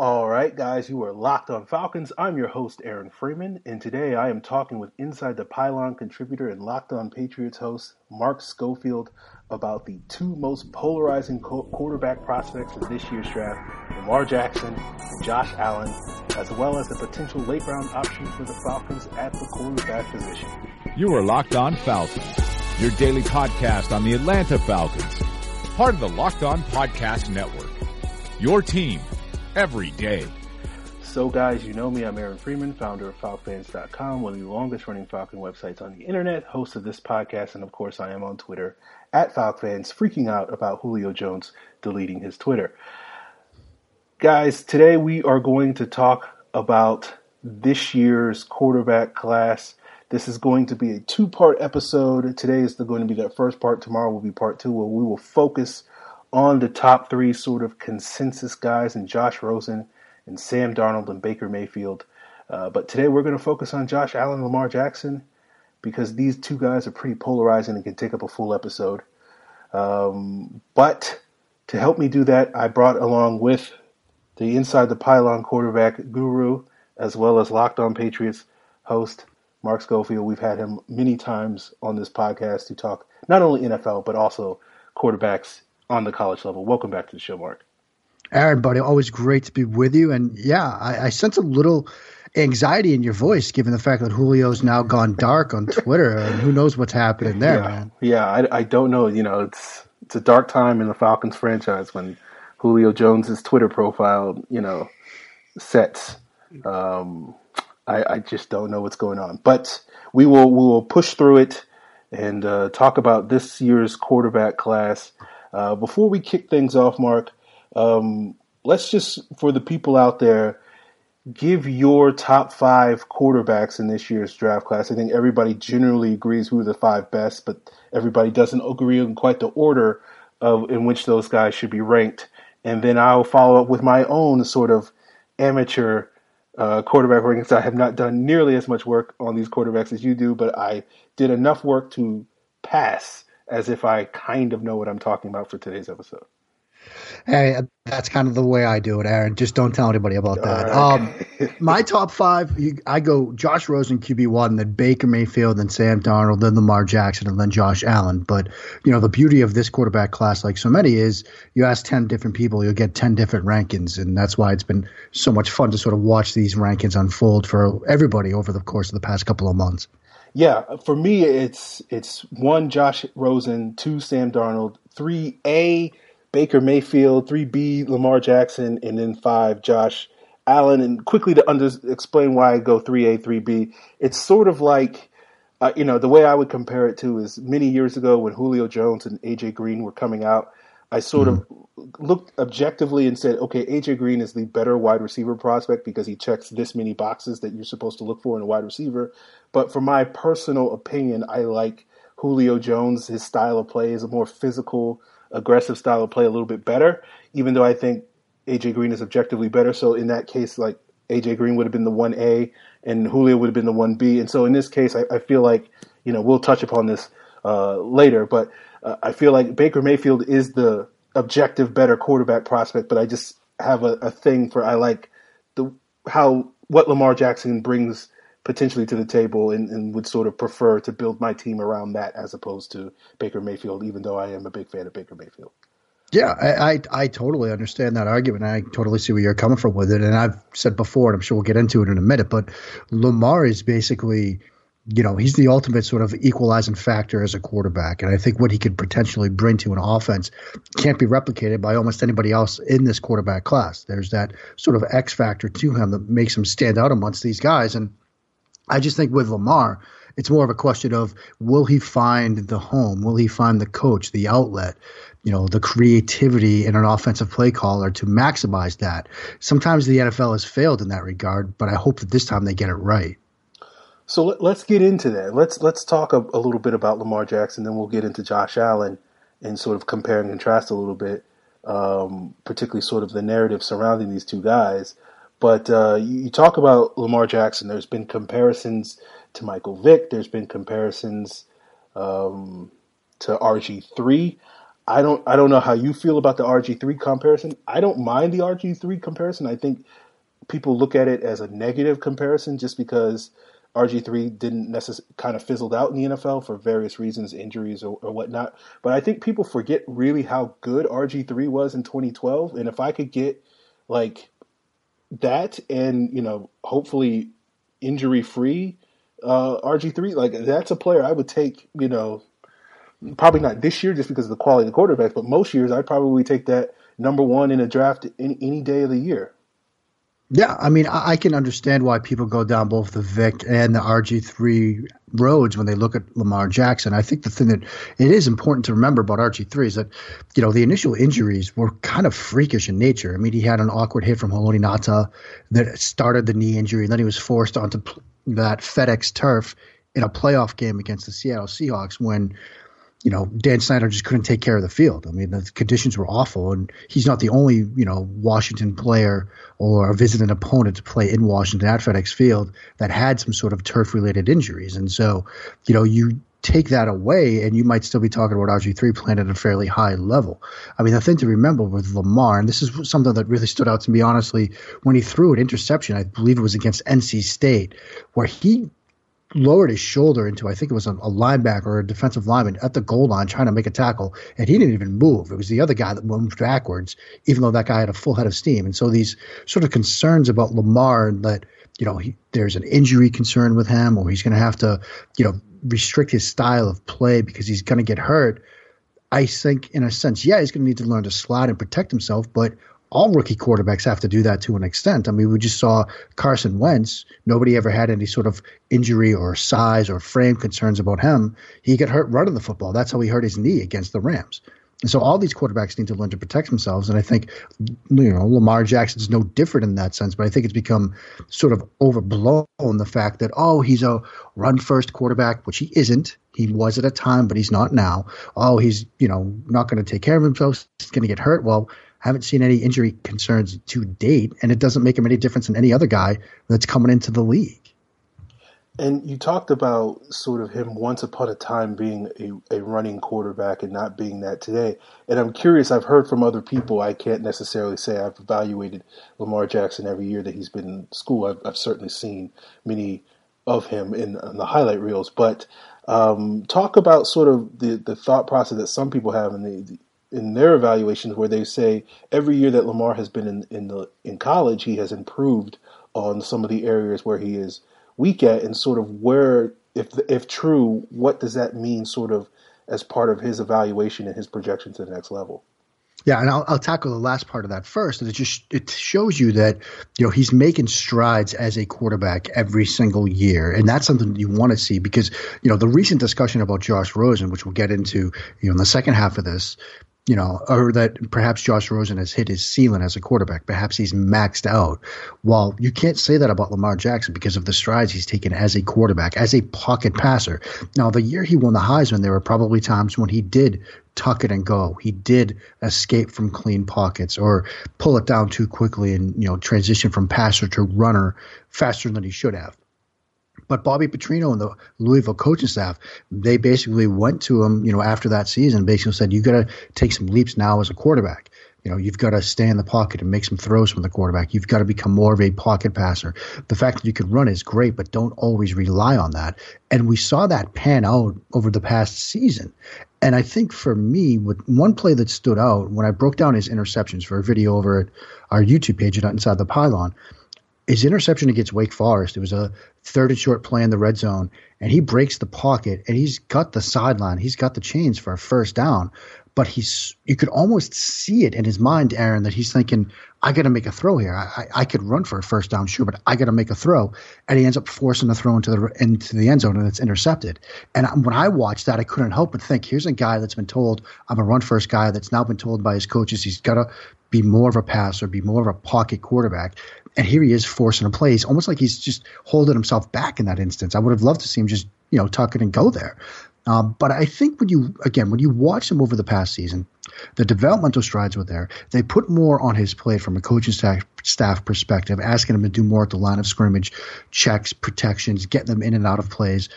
All right, guys, you are locked on Falcons. I'm your host, Aaron Freeman, and today I am talking with Inside the Pylon contributor and Locked on Patriots host, Mark Schofield, about the two most polarizing quarterback prospects of this year's draft, Lamar Jackson and Josh Allen, as well as a potential late round option for the Falcons at the quarterback position. You are Locked on Falcons, your daily podcast on the Atlanta Falcons, part of the Locked on Podcast Network. Your team every day. So, guys, you know me. I'm Aaron Freeman, founder of FalcFans.com, one of the longest running Falcon websites on the internet, host of this podcast, and of course, I am on Twitter at FalcFans, freaking out about Julio Jones deleting his Twitter. Guys, today we are going to talk about this year's quarterback class. This is going to be a two part episode. Today is going to be that first part. Tomorrow will be part two, where we will focus on the top three sort of consensus guys and Josh Rosen and Sam Darnold and Baker Mayfield. Uh, but today we're going to focus on Josh Allen, and Lamar Jackson, because these two guys are pretty polarizing and can take up a full episode. Um, but to help me do that, I brought along with the Inside the Pylon quarterback guru, as well as Locked On Patriots host, Mark Schofield. We've had him many times on this podcast to talk not only NFL, but also quarterbacks on the college level. Welcome back to the show, Mark. Aaron, buddy, always great to be with you. And yeah, I, I sense a little anxiety in your voice, given the fact that Julio's now gone dark on Twitter, and who knows what's happening there, yeah. man. Yeah, I, I don't know. You know, it's it's a dark time in the Falcons franchise when Julio Jones's Twitter profile, you know, sets. Um, I, I just don't know what's going on, but we will we will push through it and uh, talk about this year's quarterback class. Uh, before we kick things off, Mark, um, let's just, for the people out there, give your top five quarterbacks in this year's draft class. I think everybody generally agrees who are the five best, but everybody doesn't agree on quite the order of in which those guys should be ranked. And then I'll follow up with my own sort of amateur uh, quarterback rankings. I have not done nearly as much work on these quarterbacks as you do, but I did enough work to pass as if I kind of know what I'm talking about for today's episode. Hey, that's kind of the way I do it, Aaron. Just don't tell anybody about that. Um, my top five, I go Josh Rosen, QB one, then Baker Mayfield, then Sam Darnold, then Lamar Jackson, and then Josh Allen. But you know, the beauty of this quarterback class, like so many, is you ask ten different people, you'll get ten different rankings, and that's why it's been so much fun to sort of watch these rankings unfold for everybody over the course of the past couple of months. Yeah, for me, it's it's one Josh Rosen, two Sam Darnold, three A Baker Mayfield, three B Lamar Jackson, and then five Josh Allen. And quickly to under, explain why I go three A, three B, it's sort of like. Uh, you know, the way I would compare it to is many years ago when Julio Jones and AJ Green were coming out, I sort mm-hmm. of looked objectively and said, okay, AJ Green is the better wide receiver prospect because he checks this many boxes that you're supposed to look for in a wide receiver. But for my personal opinion, I like Julio Jones. His style of play is a more physical, aggressive style of play, a little bit better. Even though I think AJ Green is objectively better. So in that case, like AJ Green would have been the one A, and Julio would have been the one B. And so in this case, I, I feel like you know we'll touch upon this uh, later, but uh, I feel like Baker Mayfield is the objective better quarterback prospect. But I just have a, a thing for I like the how what Lamar Jackson brings potentially to the table and, and, would sort of prefer to build my team around that as opposed to Baker Mayfield, even though I am a big fan of Baker Mayfield. Yeah, I, I, I totally understand that argument. I totally see where you're coming from with it. And I've said before, and I'm sure we'll get into it in a minute, but Lamar is basically, you know, he's the ultimate sort of equalizing factor as a quarterback. And I think what he could potentially bring to an offense can't be replicated by almost anybody else in this quarterback class. There's that sort of X factor to him that makes him stand out amongst these guys. And I just think with Lamar, it's more of a question of will he find the home? Will he find the coach, the outlet, you know, the creativity in an offensive play caller to maximize that? Sometimes the NFL has failed in that regard, but I hope that this time they get it right. So let, us get into that. Let's let's talk a, a, little bit about Lamar Jackson, then we'll get into Josh Allen and sort of compare and contrast a little bit, um, particularly sort of the narrative surrounding these two guys. But uh, you, you, talk about Lamar Jackson. There's been comparisons to Michael Vick. There's been comparisons um, to RG three. I don't I don't know how you feel about the RG three comparison. I don't mind the RG three comparison. I think people look at it as a negative comparison just because RG three didn't necessarily kind of fizzled out in the NFL for various reasons, injuries or, or whatnot. But I think people forget really how good RG three was in 2012. And if I could get like that and you know hopefully injury free uh, RG three, like that's a player I would take. You know probably not this year just because of the quality of the quarterbacks, but most years I'd probably take that number one in a draft any, any day of the year. Yeah, I mean, I, I can understand why people go down both the Vick and the RG3 roads when they look at Lamar Jackson. I think the thing that it is important to remember about RG3 is that, you know, the initial injuries were kind of freakish in nature. I mean, he had an awkward hit from Haloti Ngata that started the knee injury, and then he was forced onto that FedEx turf in a playoff game against the Seattle Seahawks when you know, Dan Snyder just couldn't take care of the field. I mean, the conditions were awful, and he's not the only, you know, Washington player or a visiting opponent to play in Washington at FedEx Field that had some sort of turf related injuries. And so, you know, you take that away and you might still be talking about RG3 playing at a fairly high level. I mean, the thing to remember with Lamar, and this is something that really stood out to me, honestly, when he threw an interception, I believe it was against NC State, where he lowered his shoulder into I think it was a, a, linebacker or a defensive lineman at the goal line trying to make a tackle, and he didn't even move. It was the other guy that moved backwards, even though that guy had a full head of steam. And so these sort of concerns about Lamar that you know he, there's an injury concern with him, or he's going to have to you know restrict his style of play because he's going to get hurt. I think, in a sense, yeah, he's going to need to learn to slide and protect himself, but all rookie quarterbacks have to do that to an extent. I mean, we just saw Carson Wentz. Nobody ever had any sort of injury or size or frame concerns about him. He got hurt running the football. That's how he hurt his knee against the Rams. And so all these quarterbacks need to learn to protect themselves. And I think, you know, Lamar Jackson's no different in that sense, but I think it's become sort of overblown the fact that, oh, he's a run first quarterback, which he isn't. He was at a time, but he's not now. Oh, he's, you know, not going to take care of himself. He's going to get hurt. Well, haven't seen any injury concerns to date, and it doesn't make him any difference than any other guy that's coming into the league. And you talked about sort of him once upon a time being a, a running quarterback and not being that today. And I'm curious, I've heard from other people, I can't necessarily say I've evaluated Lamar Jackson every year that he's been in school. I've, I've certainly seen many of him in, in the highlight reels. But um, talk about sort of the, the thought process that some people have in the, in their evaluations where they say every year that Lamar has been in in the in college, he has improved on some of the areas where he is weak at, and sort of where, if if true, what does that mean, sort of as part of his evaluation and his projection to the next level? Yeah, and I'll, I'll tackle the last part of that first. And it just it shows you that you know he's making strides as a quarterback every single year, and that's something that you want to see because you know the recent discussion about Josh Rosen, which we'll get into you know in the second half of this, you know, or that perhaps Josh Rosen has hit his ceiling as a quarterback. Perhaps he's maxed out. Well, you can't say that about Lamar Jackson because of the strides he's taken as a quarterback, as a pocket passer. Now, the year he won the Heisman, there were probably times when he did tuck it and go. He did escape from clean pockets or pull it down too quickly and, you know, transition from passer to runner faster than he should have. But Bobby Petrino and the Louisville coaching staff, they basically went to him, you know, after that season, basically said, you got to take some leaps now as a quarterback. You know, you've got to stay in the pocket and make some throws from the quarterback. You've got to become more of a pocket passer. The fact that you can run is great, but don't always rely on that. And we saw that pan out over the past season. And I think for me, with one play that stood out when I broke down his interceptions for a video over at our YouTube page at Inside the Pylon, his interception against Wake Forest, it was a third and short play in the red zone, and he breaks the pocket and he's got the sideline, he's got the chains for a first down, but he's you could almost see it in his mind, Aaron, that he's thinking, I got to make a throw here. I, I, I, could run for a first down, sure, but I got to make a throw, and he ends up forcing a throw into the into the end zone, and it's intercepted. And when I watched that, I couldn't help but think, here's a guy that's been told I'm a run first guy that's now been told by his coaches he's got to be more of a passer, be more of a pocket quarterback. And here he is forcing a play. It's almost like he's just holding himself back in that instance. I would have loved to see him just, you know, tuck it and go there. Um, but I think when you, again, when you watch him over the past season, the developmental strides were there. They put more on his plate from a coaching staff, staff perspective, asking him to do more at the line of scrimmage, checks, protections, get them in and out of plays.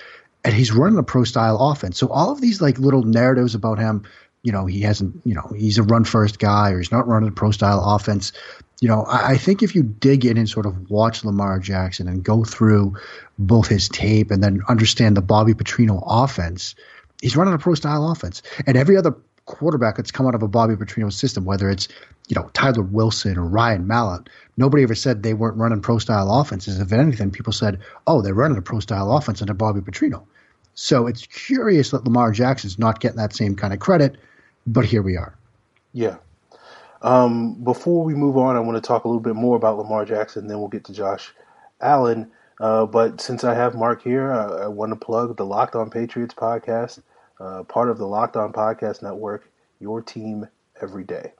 And he's running a pro style offense. So all of these like little narratives about him you know, he hasn't, you know, he's a run first guy or he's not running a pro style offense. You know, I, I think if you dig in and sort of watch Lamar Jackson and go through both his tape and then understand the Bobby Petrino offense, he's running a pro style offense. And every other quarterback that's come out of a Bobby Petrino system, whether it's, you know, Tyler Wilson or Ryan Mallett, nobody ever said they weren't running pro style offenses. If anything, people said, oh, they're running a pro style offense under Bobby Petrino. So it's curious that Lamar Jackson's not getting that same kind of credit, but here we are. Yeah. Um, before we move on, I want to talk a little bit more about Lamar Jackson, then we'll get to Josh Allen. Uh, but since I have Mark here, I, I, want to plug the Locked On Patriots podcast, uh, part of the Locked On Podcast Network, your team every day.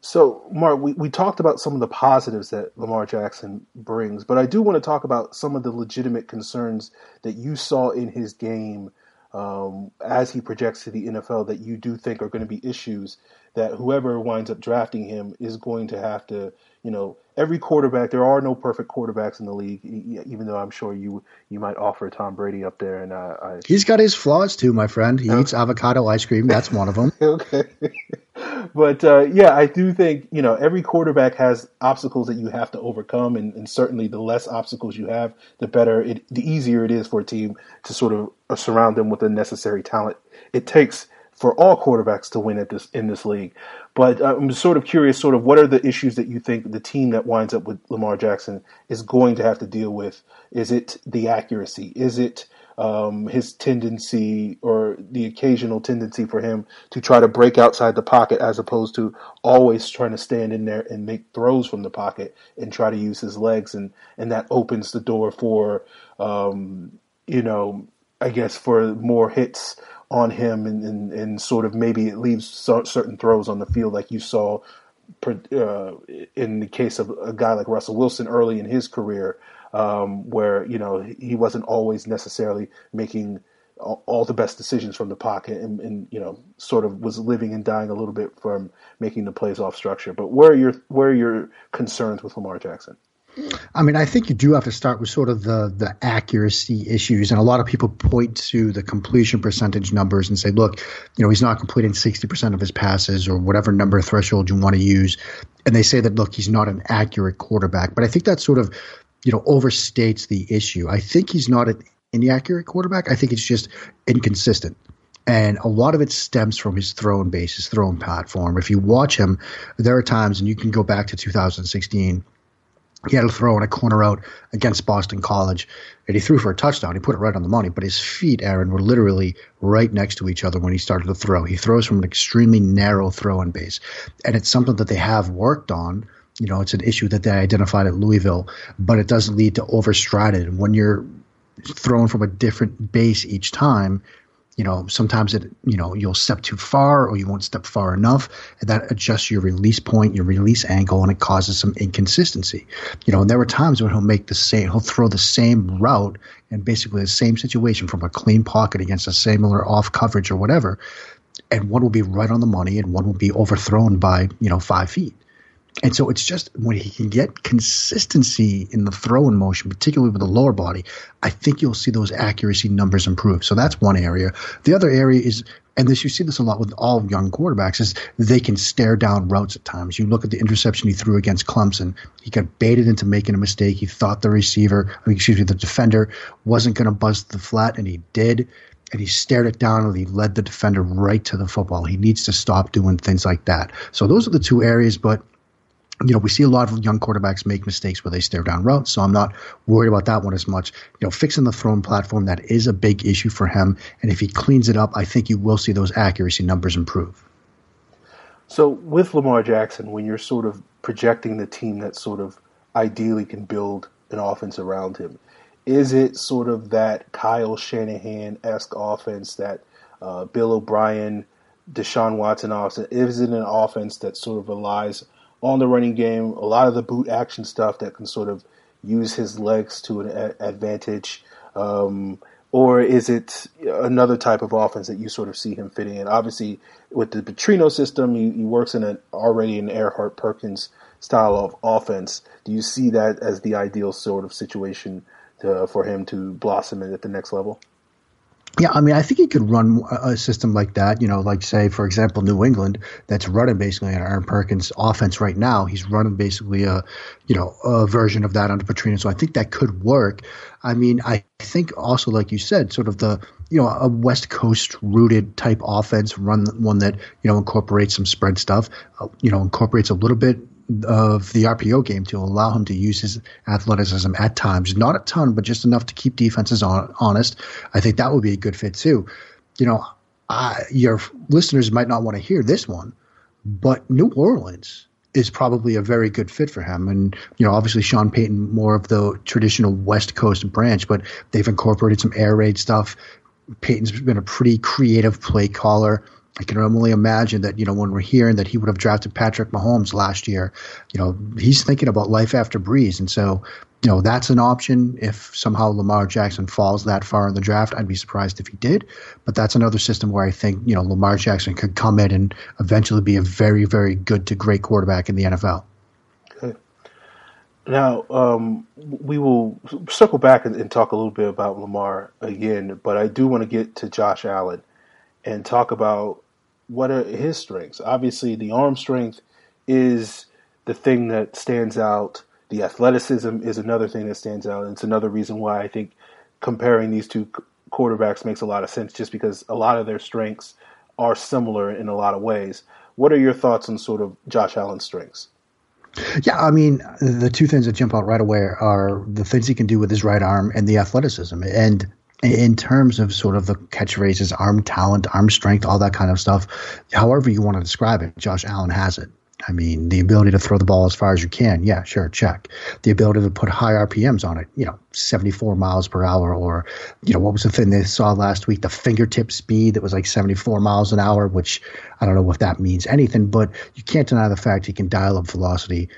So, Mark, we, we talked about some of the positives that Lamar Jackson brings, but I do want to talk about some of the legitimate concerns that you saw in his game um, as he projects to the NFL that you do think are going to be issues that whoever winds up drafting him is going to have to, you know, every quarterback. There are no perfect quarterbacks in the league, even though I'm sure you you might offer Tom Brady up there. And uh, I, he's got his flaws too, my friend. He okay. eats avocado ice cream. That's one of them. okay, but uh, yeah, I do think you know every quarterback has obstacles that you have to overcome, and, and certainly the less obstacles you have, the better. It, the easier it is for a team to sort of uh, surround them with the necessary talent it takes for all quarterbacks to win at this in this league. But uh, I'm sort of curious, sort of, what are the issues that you think the team that winds up with Lamar Jackson is going to have to deal with? Is it the accuracy? Is it um, his tendency or the occasional tendency for him to try to break outside the pocket as opposed to always trying to stand in there and make throws from the pocket and try to use his legs and and that opens the door for um, you know I guess for more hits on him and, and, and sort of maybe it leaves certain throws on the field like you saw uh, in the case of a guy like Russell Wilson early in his career, um, where you know he wasn't always necessarily making all the best decisions from the pocket, and, and, you know sort of was living and dying a little bit from making the plays off structure. But where are your where are your concerns with Lamar Jackson? I mean, I think you do have to start with sort of the the accuracy issues, and a lot of people point to the completion percentage numbers and say, look, you know, he's not completing sixty percent of his passes or whatever number threshold you want to use, and they say that look, he's not an accurate quarterback. But I think that sort of you know overstates the issue. I think he's not an inaccurate quarterback. I think it's just inconsistent. And a lot of it stems from his throwing base, his throwing platform. If you watch him, there are times, and you can go back to 2016 he had a throw in a corner out against Boston College, and he threw for a touchdown. He put it right on the money, but his feet, Aaron, were literally right next to each other when he started to throw. He throws from an extremely narrow throwing base, and it's something that they have worked on. You know, it's an issue that they identified at Louisville, but it does lead to overstrided. When you're thrown from a different base each time, you know, sometimes it, you know, you'll step too far or you won't step far enough, and that adjusts your release point, your release angle, and it causes some inconsistency. You know, and there were times when he'll make the same, he'll throw the same route and basically the same situation from a clean pocket against a similar off coverage or whatever, and one will be right on the money and one will be overthrown by you know five feet. And so it's just when he can get consistency in the throw throwing motion, particularly with the lower body, I think you'll see those accuracy numbers improve. So that's one area. The other area is, and this you see this a lot with all young quarterbacks, is they can stare down routes at times. You look at the interception he threw against Clemson. He got baited into making a mistake. He thought the receiver, I mean, excuse me, the defender wasn't going to buzz the flat, and he did and he stared it down and he led the defender right to the football. He needs to stop doing things like that. So those are the two areas, but you know, we see a lot of young quarterbacks make mistakes where they stare down routes, so I'm not worried about that one as much. You know, fixing the throwing platform that is a big issue for him, and if he cleans it up, I think you will see those accuracy numbers improve. So with Lamar Jackson, when you're sort of projecting the team that sort of ideally can build an offense around him, is it sort of that Kyle Shanahan esque offense that uh, Bill O'Brien, Deshaun Watson offense? Is it an offense that sort of relies on the running game, a lot of the boot action stuff that can sort of use his legs to an a- advantage? Um, or is it another type of offense that you sort of see him fitting in? Obviously, with the Petrino system, he, he works in an already an Erhardt Perkins style of offense. Do you see that as the ideal sort of situation to, for him to blossom at the next level? Yeah, I mean, I think he could run a system like that. You know, like say, for example, New England, that's running basically an Erhardt Perkins offense right now. He's running basically a, you know, a version of that under Petrino. So I think that could work. I mean, I think also, like you said, sort of the, you know, a West Coast rooted type offense, run one that you know incorporates some spread stuff, uh, you know, incorporates a little bit of the RPO game to allow him to use his athleticism at times, not a ton, but just enough to keep defenses on, honest. I think that would be a good fit too. You know, I, your listeners might not want to hear this one, but New Orleans is probably a very good fit for him. And, you know, obviously Sean Payton, more of the traditional West Coast branch, but they've incorporated some air raid stuff. Payton's been a pretty creative play caller. I can only imagine that, you know, when we're hearing that he would have drafted Patrick Mahomes last year, you know, he's thinking about life after Brees, And so, you know, that's an option. If somehow Lamar Jackson falls that far in the draft, I'd be surprised if he did. But that's another system where I think, you know, Lamar Jackson could come in and eventually be a very, very good to great quarterback in the NFL. Okay. Now, um, we will circle back and, and talk a little bit about Lamar again, but I do want to get to Josh Allen and talk about what are his strengths? Obviously, the arm strength is the thing that stands out. The athleticism is another thing that stands out. And it's another reason why I think comparing these two quarterbacks makes a lot of sense, just because a lot of their strengths are similar in a lot of ways. What are your thoughts on sort of Josh Allen's strengths? Yeah, I mean, the two things that jump out right away are the things he can do with his right arm and the athleticism. And in terms of sort of the catchphrases, arm talent, arm strength, all that kind of stuff, however you want to describe it, Josh Allen has it. I mean, the ability to throw the ball as far as you can, yeah, sure, check. The ability to put high RPMs on it, you know, 74 miles per hour, or, you know, what was the thing they saw last week? The fingertip speed that was like 74 miles an hour, which I don't know if that means anything, but you can't deny the fact he can dial up velocity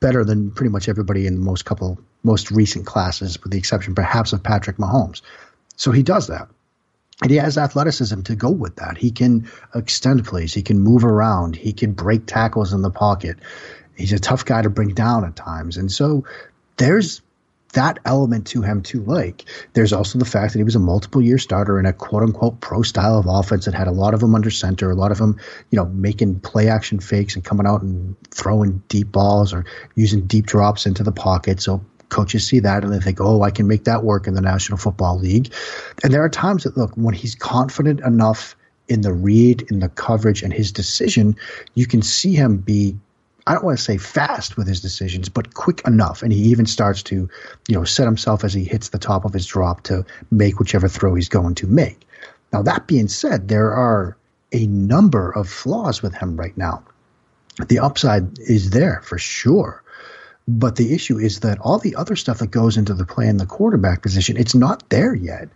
better than pretty much everybody in the most couple, most recent classes, with the exception perhaps of Patrick Mahomes. So he does that. And he has athleticism to go with that. He can extend plays. He can move around. He can break tackles in the pocket. He's a tough guy to bring down at times. And so there's that element to him to Like there's also the fact that he was a multiple year starter in a quote unquote pro style of offense that had a lot of them under center, a lot of them, you know, making play action fakes and coming out and throwing deep balls or using deep drops into the pocket. So coaches see that and they think, oh, I can make that work in the National Football League. And there are times that, look, when he's confident enough in the read, in the coverage, and his decision, you can see him be. I don't want to say fast with his decisions, but quick enough. And he even starts to, you know, set himself as he hits the top of his drop to make whichever throw he's going to make. Now, that being said, there are a number of flaws with him right now. The upside is there for sure. But the issue is that all the other stuff that goes into the play in the quarterback position, it's not there yet.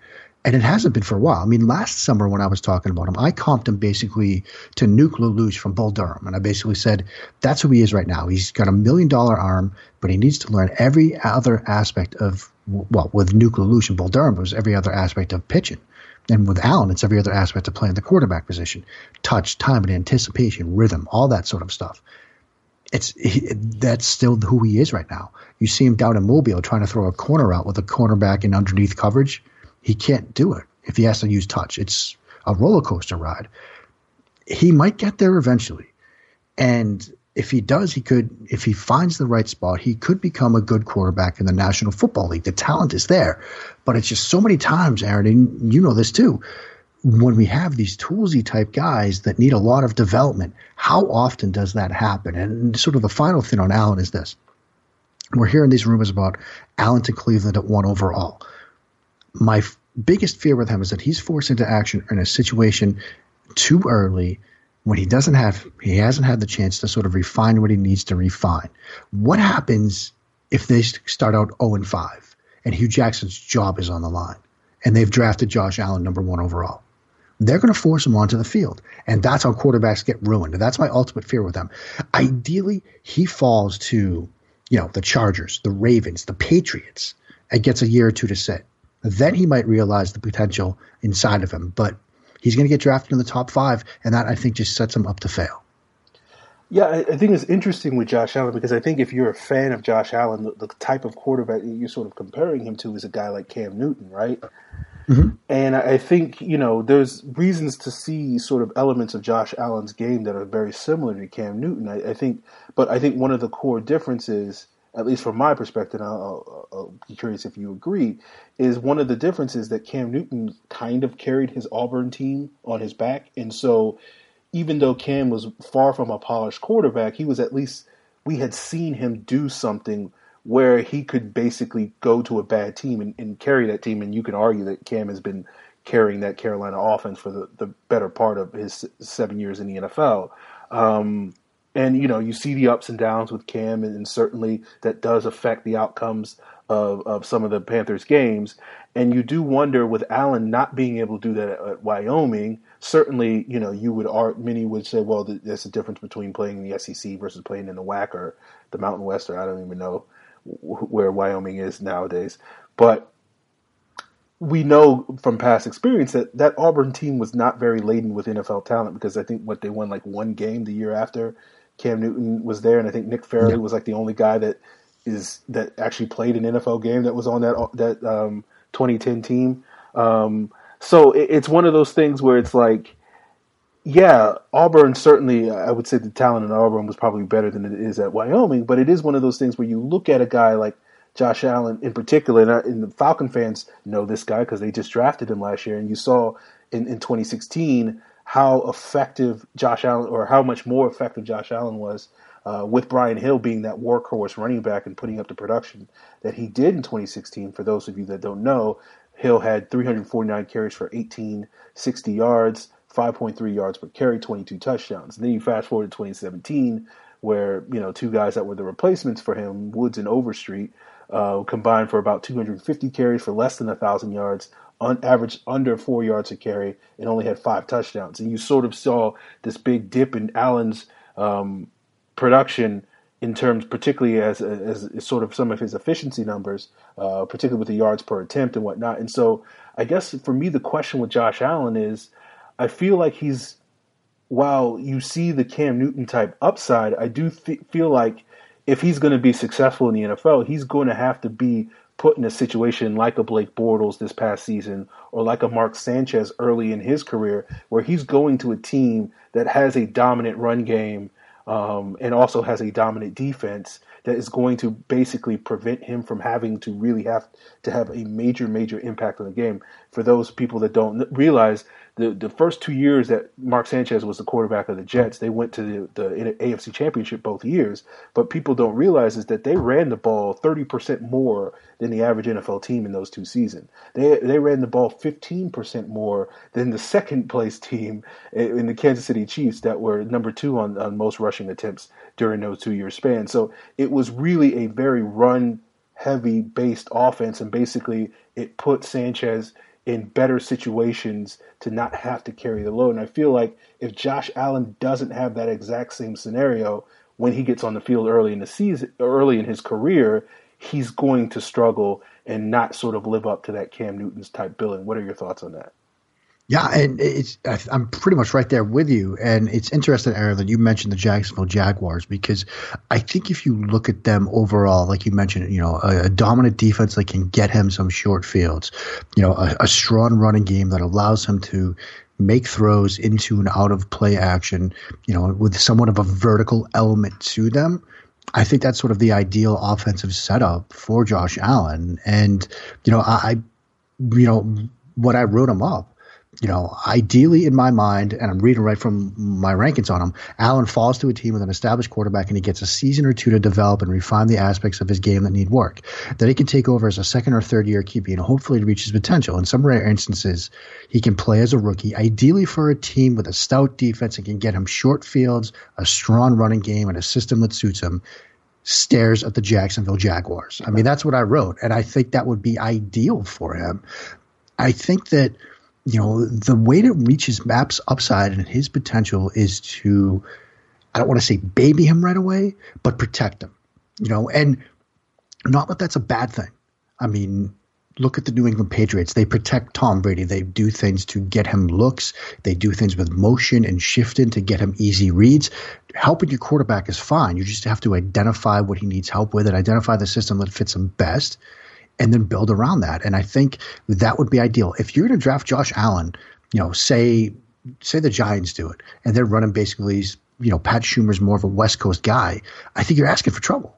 And it hasn't been for a while. I mean, last summer when I was talking about him, I comped him basically to Nuke LaLoosh from Bull Durham. And I basically said, that's who he is right now. He's got a million dollar arm, but he needs to learn every other aspect of, well, with Nuke LaLoosh and Bull Durham, it was every other aspect of pitching. And with Allen, it's every other aspect of playing the quarterback position touch, time, and anticipation, rhythm, all that sort of stuff it's he, that's still who he is right now. You see him down in Mobile trying to throw a corner out with a cornerback in underneath coverage. He can't do it if he has to use touch. It's a roller coaster ride. He might get there eventually, and if he does, he could. If he finds the right spot, he could become a good quarterback in the National Football League. The talent is there, but it's just so many times, Aaron, and you know this too when we have these toolsy type guys that need a lot of development, how often does that happen? And sort of the final thing on Allen is this. We're hearing these rumors about Allen to Cleveland at one overall. My f- biggest fear with him is that he's forced into action in a situation too early when he doesn't have he hasn't had the chance to sort of refine what he needs to refine. What happens if they start out 0 and 5 and Hue Jackson's job is on the line and they've drafted Josh Allen number 1 overall? They're going to force him onto the field. And that's how quarterbacks get ruined. And that's my ultimate fear with them. Ideally, he falls to, you know, the Chargers, the Ravens, the Patriots, and gets a year or two to sit. Then he might realize the potential inside of him. But he's going to get drafted in the top five, and that I think just sets him up to fail. Yeah, I think it's interesting with Josh Allen because I think if you're a fan of Josh Allen, the, the type of quarterback you're sort of comparing him to is a guy like Cam Newton, right? Mm-hmm. And I think, you know, there's reasons to see sort of elements of Josh Allen's game that are very similar to Cam Newton. I, I think, but I think one of the core differences, at least from my perspective, I'll, I'll, I'll, be curious if you agree, is one of the differences that Cam Newton kind of carried his Auburn team on his back. And so even though Cam was far from a polished quarterback, he was at least, we had seen him do something where he could basically go to a bad team and, and, carry that team. And you can argue that Cam has been carrying that Carolina offense for the, the better part of his seven years in the NFL. Um, and you know, you see the ups and downs with Cam, and, and certainly that does affect the outcomes of, of some of the Panthers games. And you do wonder with Allen not being able to do that at, at Wyoming. Certainly, you know, you would many would say, well, there's a difference between playing in the SEC versus playing in the WAC or the Mountain West, or I don't even know where Wyoming is nowadays. But we know from past experience that that Auburn team was not very laden with NFL talent because I think what they won like one game the year after Cam Newton was there, and I think Nick Fairley yeah. was like the only guy that is that actually played an NFL game that was on that that um, 2010 team. Um, so it, it's one of those things where it's like yeah, Auburn certainly, I would say the talent in Auburn was probably better than it is at Wyoming, but it is one of those things where you look at a guy like Josh Allen in particular, and, I, and the Falcon fans know this guy because they just drafted him last year, and you saw in, in 2016 how effective Josh Allen, or how much more effective Josh Allen was uh, with Brian Hill being that workhorse running back and putting up the production that he did in 2016. For those of you that don't know, Hill had 349 carries for 1860 yards. 5.3 yards per carry, 22 touchdowns. And then you fast forward to 2017, where you know two guys that were the replacements for him, Woods and Overstreet, uh, combined for about 250 carries for less than thousand yards, on average under four yards a carry, and only had five touchdowns. And you sort of saw this big dip in Allen's um, production in terms, particularly as, as, as, sort of some of his efficiency numbers, uh, particularly with the yards per attempt and whatnot. And so, I guess for me, the question with Josh Allen is I feel like he's while you see the Cam Newton type upside, I do th- feel like if he's going to be successful in the NFL, he's going to have to be put in a situation like a Blake Bortles this past season or like a Mark Sanchez early in his career, where he's going to a team that has a dominant run game um, and also has a dominant defense that is going to basically prevent him from having to really have to have a major, major impact on the game. For those people that don't realize, the the first two years that Mark Sanchez was the quarterback of the Jets, they went to the, the AFC Championship both years. But people don't realize is that they ran the ball thirty percent more than the average NFL team in those two seasons. They they ran the ball fifteen percent more than the second place team in the Kansas City Chiefs that were number two on, on most rushing attempts during those two year span. So it was really a very run heavy based offense, and basically it put Sanchez in better situations to not have to carry the load. And I feel like if Josh Allen doesn't have that exact same scenario when he gets on the field early in the season, early in his career, he's going to struggle and not sort of live up to that Cam Newton's type billing. What are your thoughts on that? Yeah, and it's I'm pretty much right there with you. And it's interesting, Aaron, that you mentioned the Jacksonville Jaguars because I think if you look at them overall, like you mentioned, you know, a, a dominant defense that can get him some short fields, you know, a, a strong running game that allows him to make throws into and out of play action, you know, with somewhat of a vertical element to them. I think that's sort of the ideal offensive setup for Josh Allen. And, you know, I, you know, what I wrote him up you know, ideally in my mind, and I'm reading right from my rankings on him, Allen falls to a team with an established quarterback and he gets a season or two to develop and refine the aspects of his game that need work. That he can take over as a second or third year QB and hopefully reach his potential. In some rare instances, he can play as a rookie, ideally for a team with a stout defense and can get him short fields, a strong running game, and a system that suits him stares at the Jacksonville Jaguars. I mean, that's what I wrote, and I think that would be ideal for him. I think that – you know, the way to reach his map's upside and his potential is to, I don't want to say baby him right away, but protect him, you know, and not that that's a bad thing. I mean, look at the New England Patriots. They protect Tom Brady. They do things to get him looks. They do things with motion and shifting to get him easy reads. Helping your quarterback is fine. You just have to identify what he needs help with and identify the system that fits him best and then build around that. And I think that would be ideal. If you're going to draft Josh Allen, you know, say say the Giants do it, and they're running basically, you know, Pat Shurmur's more of a West Coast guy. I think you're asking for trouble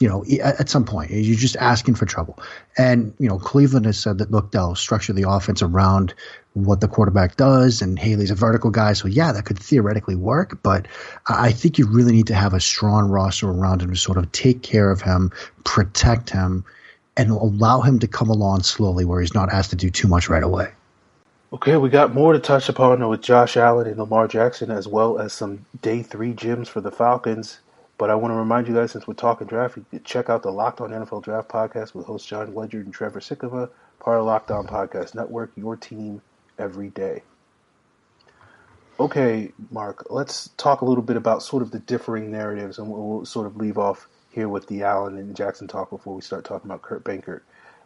you know, at some point, you're just asking for trouble. And, you know, Cleveland has said that, look, they'll structure the offense around what the quarterback does, and Haley's a vertical guy. So, yeah, that could theoretically work. But I think you really need to have a strong roster around him to sort of take care of him, protect him, and allow him to come along slowly where he's not asked to do too much right away. Okay, we got more to touch upon with Josh Allen and Lamar Jackson, as well as some day three gems for the Falcons. But I want to remind you guys, since we're talking draft, you can check out the Locked On NFL Draft podcast with hosts Jon Ledyard and Trevor Sikkema, part of Locked On Podcast Network, your team every day. Okay, Mark, let's talk a little bit about sort of the differing narratives, and we'll sort of leave off here with the Allen and Jackson talk before we start talking about Kurt Benkert.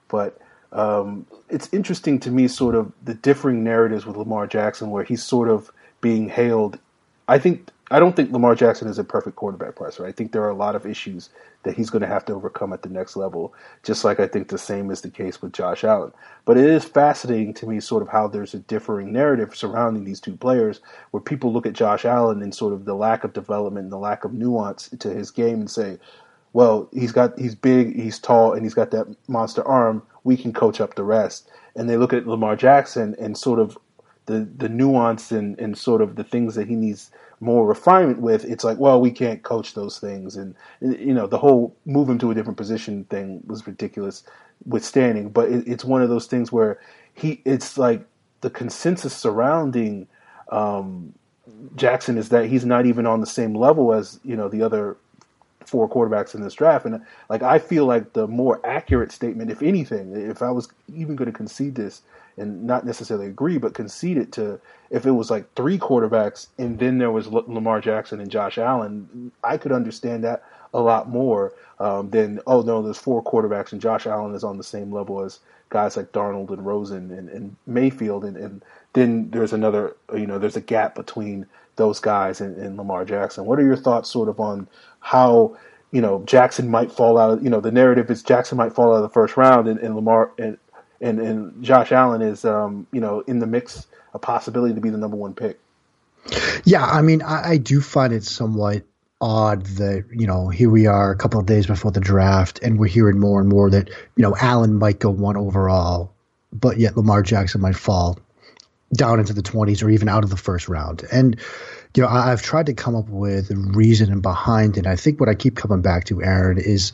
But um, it's interesting to me, sort of the differing narratives with Lamar Jackson, where he's sort of being hailed. I think I don't think Lamar Jackson is a perfect quarterback presser. I think there are a lot of issues that he's going to have to overcome at the next level, just like I think the same is the case with Josh Allen. But it is fascinating to me, sort of how there's a differing narrative surrounding these two players, where people look at Josh Allen and sort of the lack of development, and the lack of nuance to his game, and say, well, he's got he's big, he's tall, and he's got that monster arm. We can coach up the rest. And they look at Lamar Jackson and sort of the the nuance and, and sort of the things that he needs more refinement with, it's like, well, we can't coach those things, and, you know, the whole move him to a different position thing was ridiculous, withstanding. But it, it's one of those things where he, it's like the consensus surrounding um, Jackson is that he's not even on the same level as you know the other four quarterbacks in this draft. And like I feel like the more accurate statement, if anything, if I was even going to concede this and not necessarily agree, but concede it to if it was like three quarterbacks and then there was Lamar Jackson and Josh Allen, I could understand that a lot more um, than oh no, there's four quarterbacks and Josh Allen is on the same level as guys like Darnold and Rosen and, and Mayfield, and, and then there's another you know there's a gap between those guys and, and Lamar Jackson. What are your thoughts sort of on how you know Jackson might fall out of you know the narrative is Jackson might fall out of the first round and, and Lamar and, and and Josh Allen is um, you know in the mix a possibility to be the number one pick. Yeah, I mean I, I do find it somewhat odd that you know here we are a couple of days before the draft and we're hearing more and more that you know Allen might go one overall, but yet Lamar Jackson might fall down into the 20s or even out of the first round. And you know, I, have tried to come up with a reason behind it. I think what I keep coming back to, Aaron, is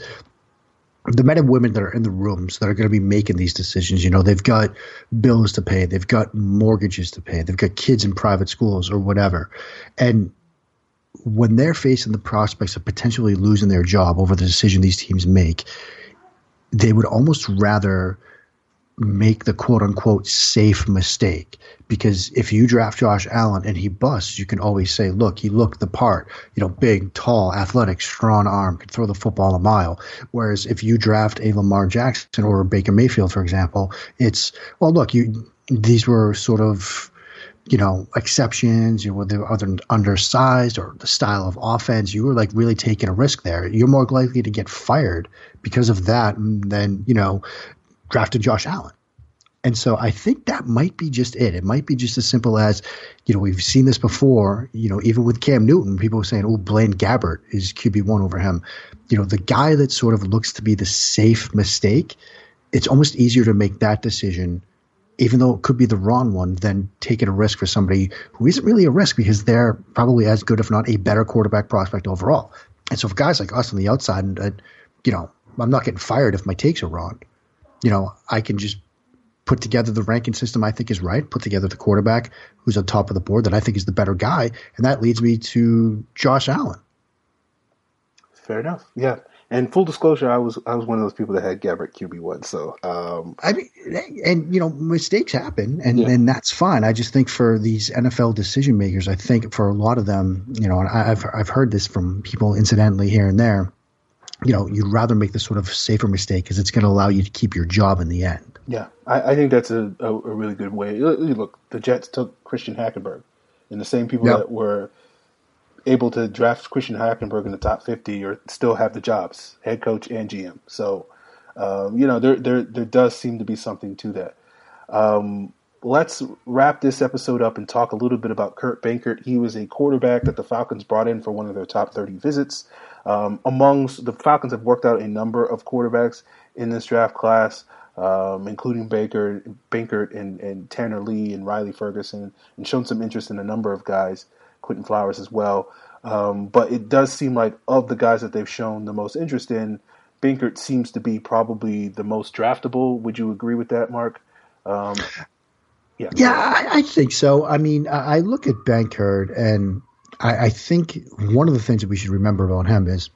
the men and women that are in the rooms that are going to be making these decisions. You know, they've got bills to pay, they've got mortgages to pay, they've got kids in private schools or whatever. And when they're facing the prospects of potentially losing their job over the decision these teams make, they would almost rather – make the quote unquote safe mistake. Because if you draft Josh Allen and he busts, you can always say, look, he looked the part, you know, big, tall, athletic, strong arm, could throw the football a mile. Whereas if you draft a Lamar Jackson or a Baker Mayfield, for example, it's, well, look, you, these were sort of, you know, exceptions, you know, other undersized or the style of offense. You were like really taking a risk there. You're more likely to get fired because of that than, you know, drafted Josh Allen. And so I think that might be just it. It might be just as simple as, you know, we've seen this before, you know, even with Cam Newton, people were saying, oh, Blaine Gabbert is QB1 over him. You know, the guy that sort of looks to be the safe mistake, it's almost easier to make that decision, even though it could be the wrong one, than taking a risk for somebody who isn't really a risk because they're probably as good, if not a better quarterback prospect overall. And so for guys like us on the outside, and, you know, I'm not getting fired if my takes are wrong you know, I can just put together the ranking system I think is right, put together the quarterback who's on top of the board that I think is the better guy, and that leads me to Josh Allen. Fair enough. Yeah. And full disclosure, I was I was one of those people that had Gabbert QB one. So um, I mean, and you know, mistakes happen, and yeah. and that's fine. I just think for these NFL decision makers, I think for a lot of them, you know, and I've I've heard this from people incidentally here and there you know, you'd rather make the sort of safer mistake because it's going to allow you to keep your job in the end. Yeah, I, I think that's a, a, a, really good way. Look, the Jets took Christian Hackenberg, and the same people yep. that were able to draft Christian Hackenberg in the top 50 or still have the jobs, head coach and GM. So Um, you know, there there there does seem to be something to that. Um, let's wrap this episode up and talk a little bit about Kurt Benkert. He was a quarterback that the Falcons brought in for one of their top 30 visits. Um, amongst the Falcons have worked out a number of quarterbacks in this draft class, um, including Baker, Benkert, and, and Tanner Lee and Riley Ferguson, and shown some interest in a number of guys, Quinton Flowers as well. Um, but it does seem like of the guys that they've shown the most interest in, Benkert seems to be probably the most draftable. Would you agree with that, Mark? Um, yeah, yeah, I, I, think so. I mean, I, I look at Benkert, and I, I, think one of the things that we should remember about him is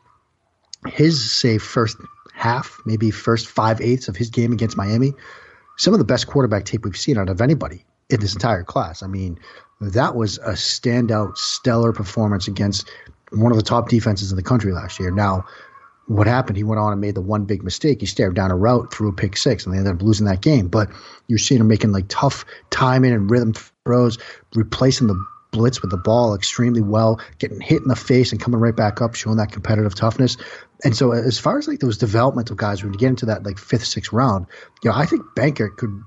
his say first half, maybe first five eighths of his game against Miami. Some of the best quarterback tape we've seen out of anybody in this entire class. I mean, that was a standout, stellar performance against one of the top defenses in the country last year. Now, what happened? He went on and made the one big mistake. He stared down a route, threw a pick six, and they ended up losing that game. But you're seeing him making like tough timing and rhythm throws, replacing the blitz with the ball extremely well, getting hit in the face and coming right back up, showing that competitive toughness. And so, as far as like those developmental guys, when you get into that like fifth, sixth round, you know, I think Benkert could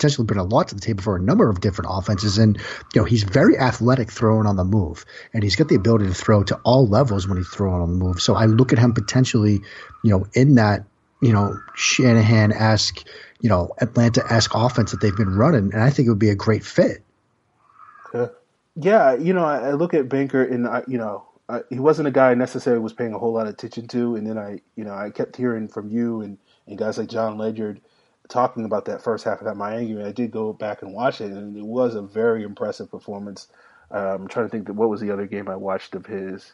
potentially bring a lot to the table for a number of different offenses. And you know, he's very athletic throwing on the move, and he's got the ability to throw to all levels when he's throwing on the move. So I look at him potentially, you know, in that you know Shanahan esque, you know, Atlanta esque offense that they've been running, and I think it would be a great fit. Uh, yeah, you know, I, I look at Benkert, and I, you know, he wasn't a guy I necessarily was paying a whole lot of attention to, and then I, you know, I kept hearing from you and, and guys like Jon Ledyard talking about that first half of that Miami game, I did go back and watch it, and it was a very impressive performance. Um, I'm trying to think that what was the other game I watched of his.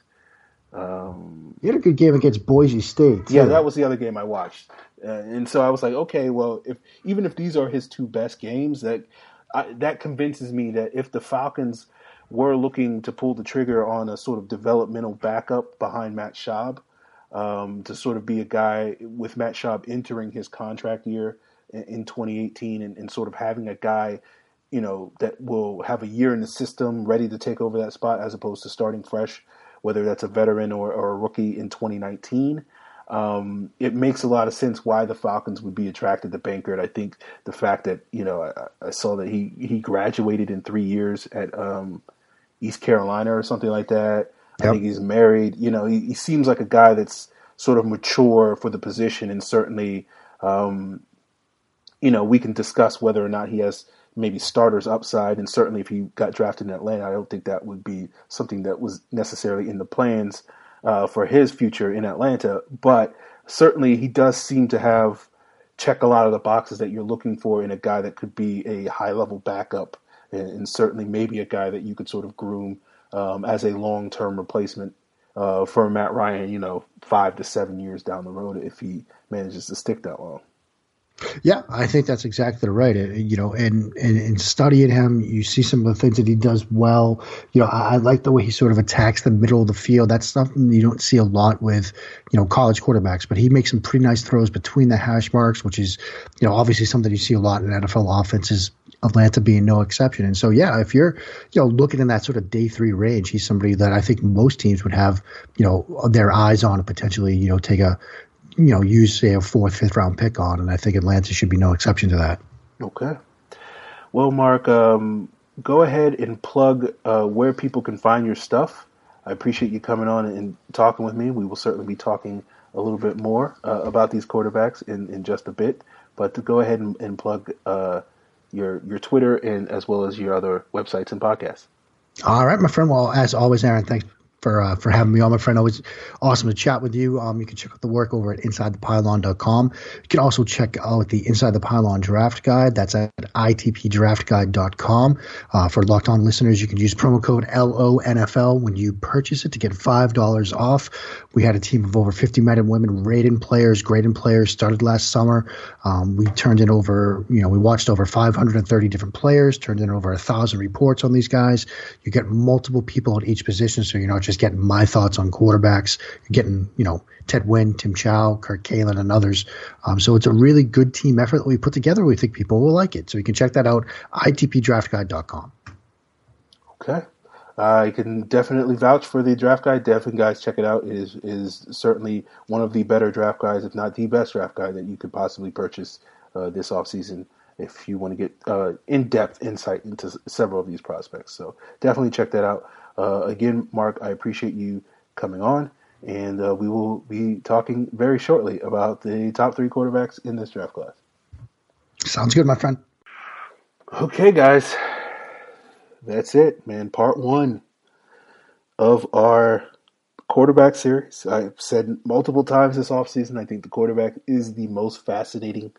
Um, you had a good game against Boise State. Too. Yeah, that was the other game I watched, uh, and so I was like, okay, well, if even if these are his two best games, that I, that convinces me that if the Falcons were looking to pull the trigger on a sort of developmental backup behind Matt Schaub, um, to sort of be a guy with Matt Schaub entering his contract year in 2018 and, and, sort of having a guy, you know, that will have a year in the system ready to take over that spot as opposed to starting fresh, whether that's a veteran or, or a rookie in 2019. Um, it makes a lot of sense why the Falcons would be attracted to Benkert. I think the fact that you know I, I saw that he he graduated in three years at um, East Carolina or something like that. Yep. I think he's married. You know, he, he, seems like a guy that's sort of mature for the position, and certainly um, you know, we can discuss whether or not he has maybe starters upside, and certainly if he got drafted in Atlanta, I don't think that would be something that was necessarily in the plans uh, for his future in Atlanta. But certainly, he does seem to have check a lot of the boxes that you're looking for in a guy that could be a high level backup, and, and, certainly maybe a guy that you could sort of groom um, as a long term replacement. Uh, for Matt Ryan, you know, five to seven years down the road, if he manages to stick that long. Yeah, I think that's exactly right. You know, and, and, and studying him, you see some of the things that he does well. You know, I, I, like the way he sort of attacks the middle of the field. That's something you don't see a lot with, you know, college quarterbacks. But he makes some pretty nice throws between the hash marks, which is, you know, obviously something you see a lot in NFL offenses. Atlanta being no exception. And so, yeah, if you're, you know, looking in that sort of day three range, he's somebody that I think most teams would have, you know, their eyes on and potentially, you know, take a you know, use say a fourth, fifth round pick on, and I think Atlanta should be no exception to that. Okay. Well, Mark, um, go ahead and plug uh, where people can find your stuff. I appreciate you coming on and talking with me. We will certainly be talking a little bit more uh, about these quarterbacks in, in just a bit. But to go ahead and, and plug uh, your your Twitter and as well as your other websites and podcasts. All right, my friend. Well, as always, Aaron, thanks for uh, for having me on, my friend. Always awesome to chat with you. Um, you can check out the work over at InsideThePylon.com. You can also check out the Inside the Pylon Draft Guide. That's at ITPDraftGuide.com. Uh, for locked on listeners, you can use promo code LONFL when you purchase it to get five dollars off. We had a team of over 50 men and women rated players, graded players, started last summer. Um, we turned in over, you know, we watched over 530 different players, turned in over a thousand reports on these guys. You get multiple people at each position, so you're not just getting my thoughts on quarterbacks. Getting, you know, Ted Nguyen, Tim Chow, Kirk Kalen, and others. Um, so it's a really good team effort that we put together. We think people will like it. So you can check that out, itpdraftguide.com. Okay. I can definitely vouch for the draft guide. Definitely, guys, check it out. It is is certainly one of the better draft guides, if not the best draft guide that you could possibly purchase uh, this offseason if you want to get uh, in depth insight into several of these prospects. So definitely check that out. Uh, again, Mark, I appreciate you coming on, and uh, we will be talking very shortly about the top three quarterbacks in this draft class. Sounds good, my friend. Okay, guys, that's it, man. Part one of our quarterback series. I've said multiple times this offseason, I think the quarterback is the most fascinating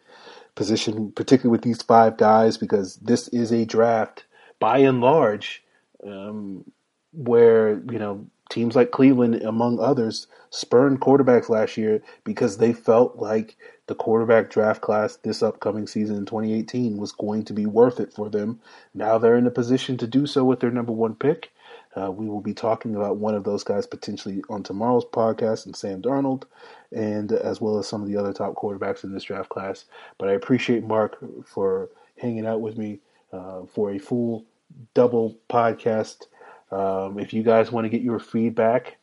position, particularly with these five guys, because this is a draft by and large um, where, you know, teams like Cleveland, among others, spurned quarterbacks last year because they felt like the quarterback draft class this upcoming season in 2018 was going to be worth it for them. Now they're in a position to do so with their number one pick. Uh, we will be talking about one of those guys potentially on tomorrow's podcast, and Sam Darnold, and as well as some of the other top quarterbacks in this draft class. But I appreciate Mark for hanging out with me uh, for a full double podcast. Um, if you guys want to get your feedback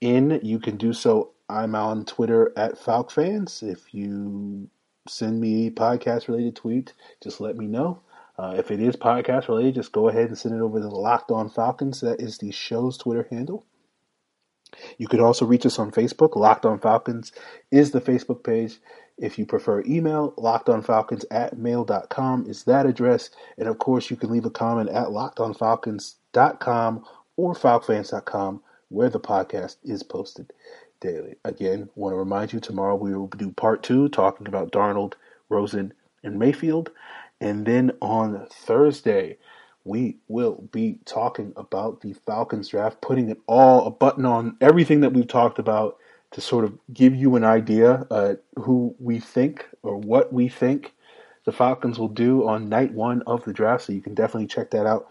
in, you can do so. I'm on Twitter at FalcFans. If you send me a podcast related tweet, just let me know. Uh, if it is podcast related, just go ahead and send it over to Locked On Falcons. That is the show's Twitter handle. You could also reach us on Facebook. Locked On Falcons is the Facebook page. If you prefer email, lockedonfalcons at mail.com is that address. And of course, you can leave a comment at lockedonfalcons.com or falcfans.com where the podcast is posted daily. Again, want to remind you tomorrow we will do part two talking about Darnold, Rosen, and Mayfield. And then on Thursday, we will be talking about the Falcons draft, putting it all a button on everything that we've talked about to sort of give you an idea uh, who we think or what we think the Falcons will do on night one of the draft. So you can definitely check that out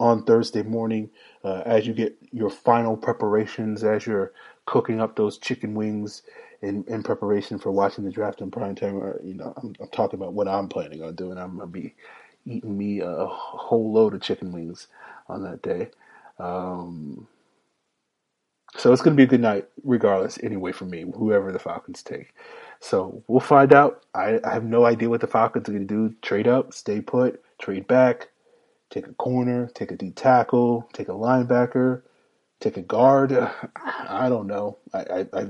on Thursday morning uh, as you get your final preparations, as you're cooking up those chicken wings in, in preparation for watching the draft in prime time. Or, you know, I'm, I'm talking about what I'm planning on doing. I'm gonna be eating me a whole load of chicken wings on that day. Um, so it's going to be a good night, regardless, anyway, for me, whoever the Falcons take. So we'll find out. I, I have no idea what the Falcons are going to do. Trade up, stay put, trade back, take a corner, take a D tackle, take a linebacker, take a guard. I don't know. I, I, I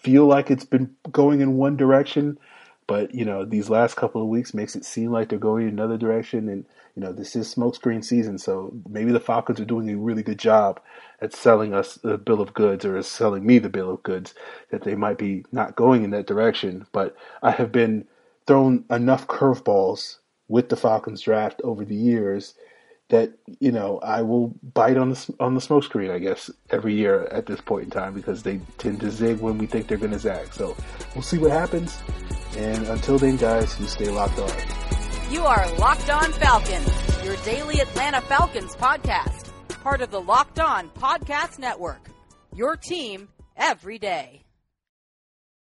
feel like it's been going in one direction, but you know these last couple of weeks makes it seem like they're going in another direction. And you know this is smokescreen season, so maybe the Falcons are doing a really good job at selling us the bill of goods, or is selling me the bill of goods that they might be not going in that direction. But I have been thrown enough curveballs with the Falcons draft over the years that you know I will bite on the on the smokescreen, I guess, every year at this point in time because they tend to zig when we think they're going to zag. So we'll see what happens. And until then, guys, you stay locked on. You are Locked On Falcons, your daily Atlanta Falcons podcast, part of the Locked On Podcast Network. Your team every day.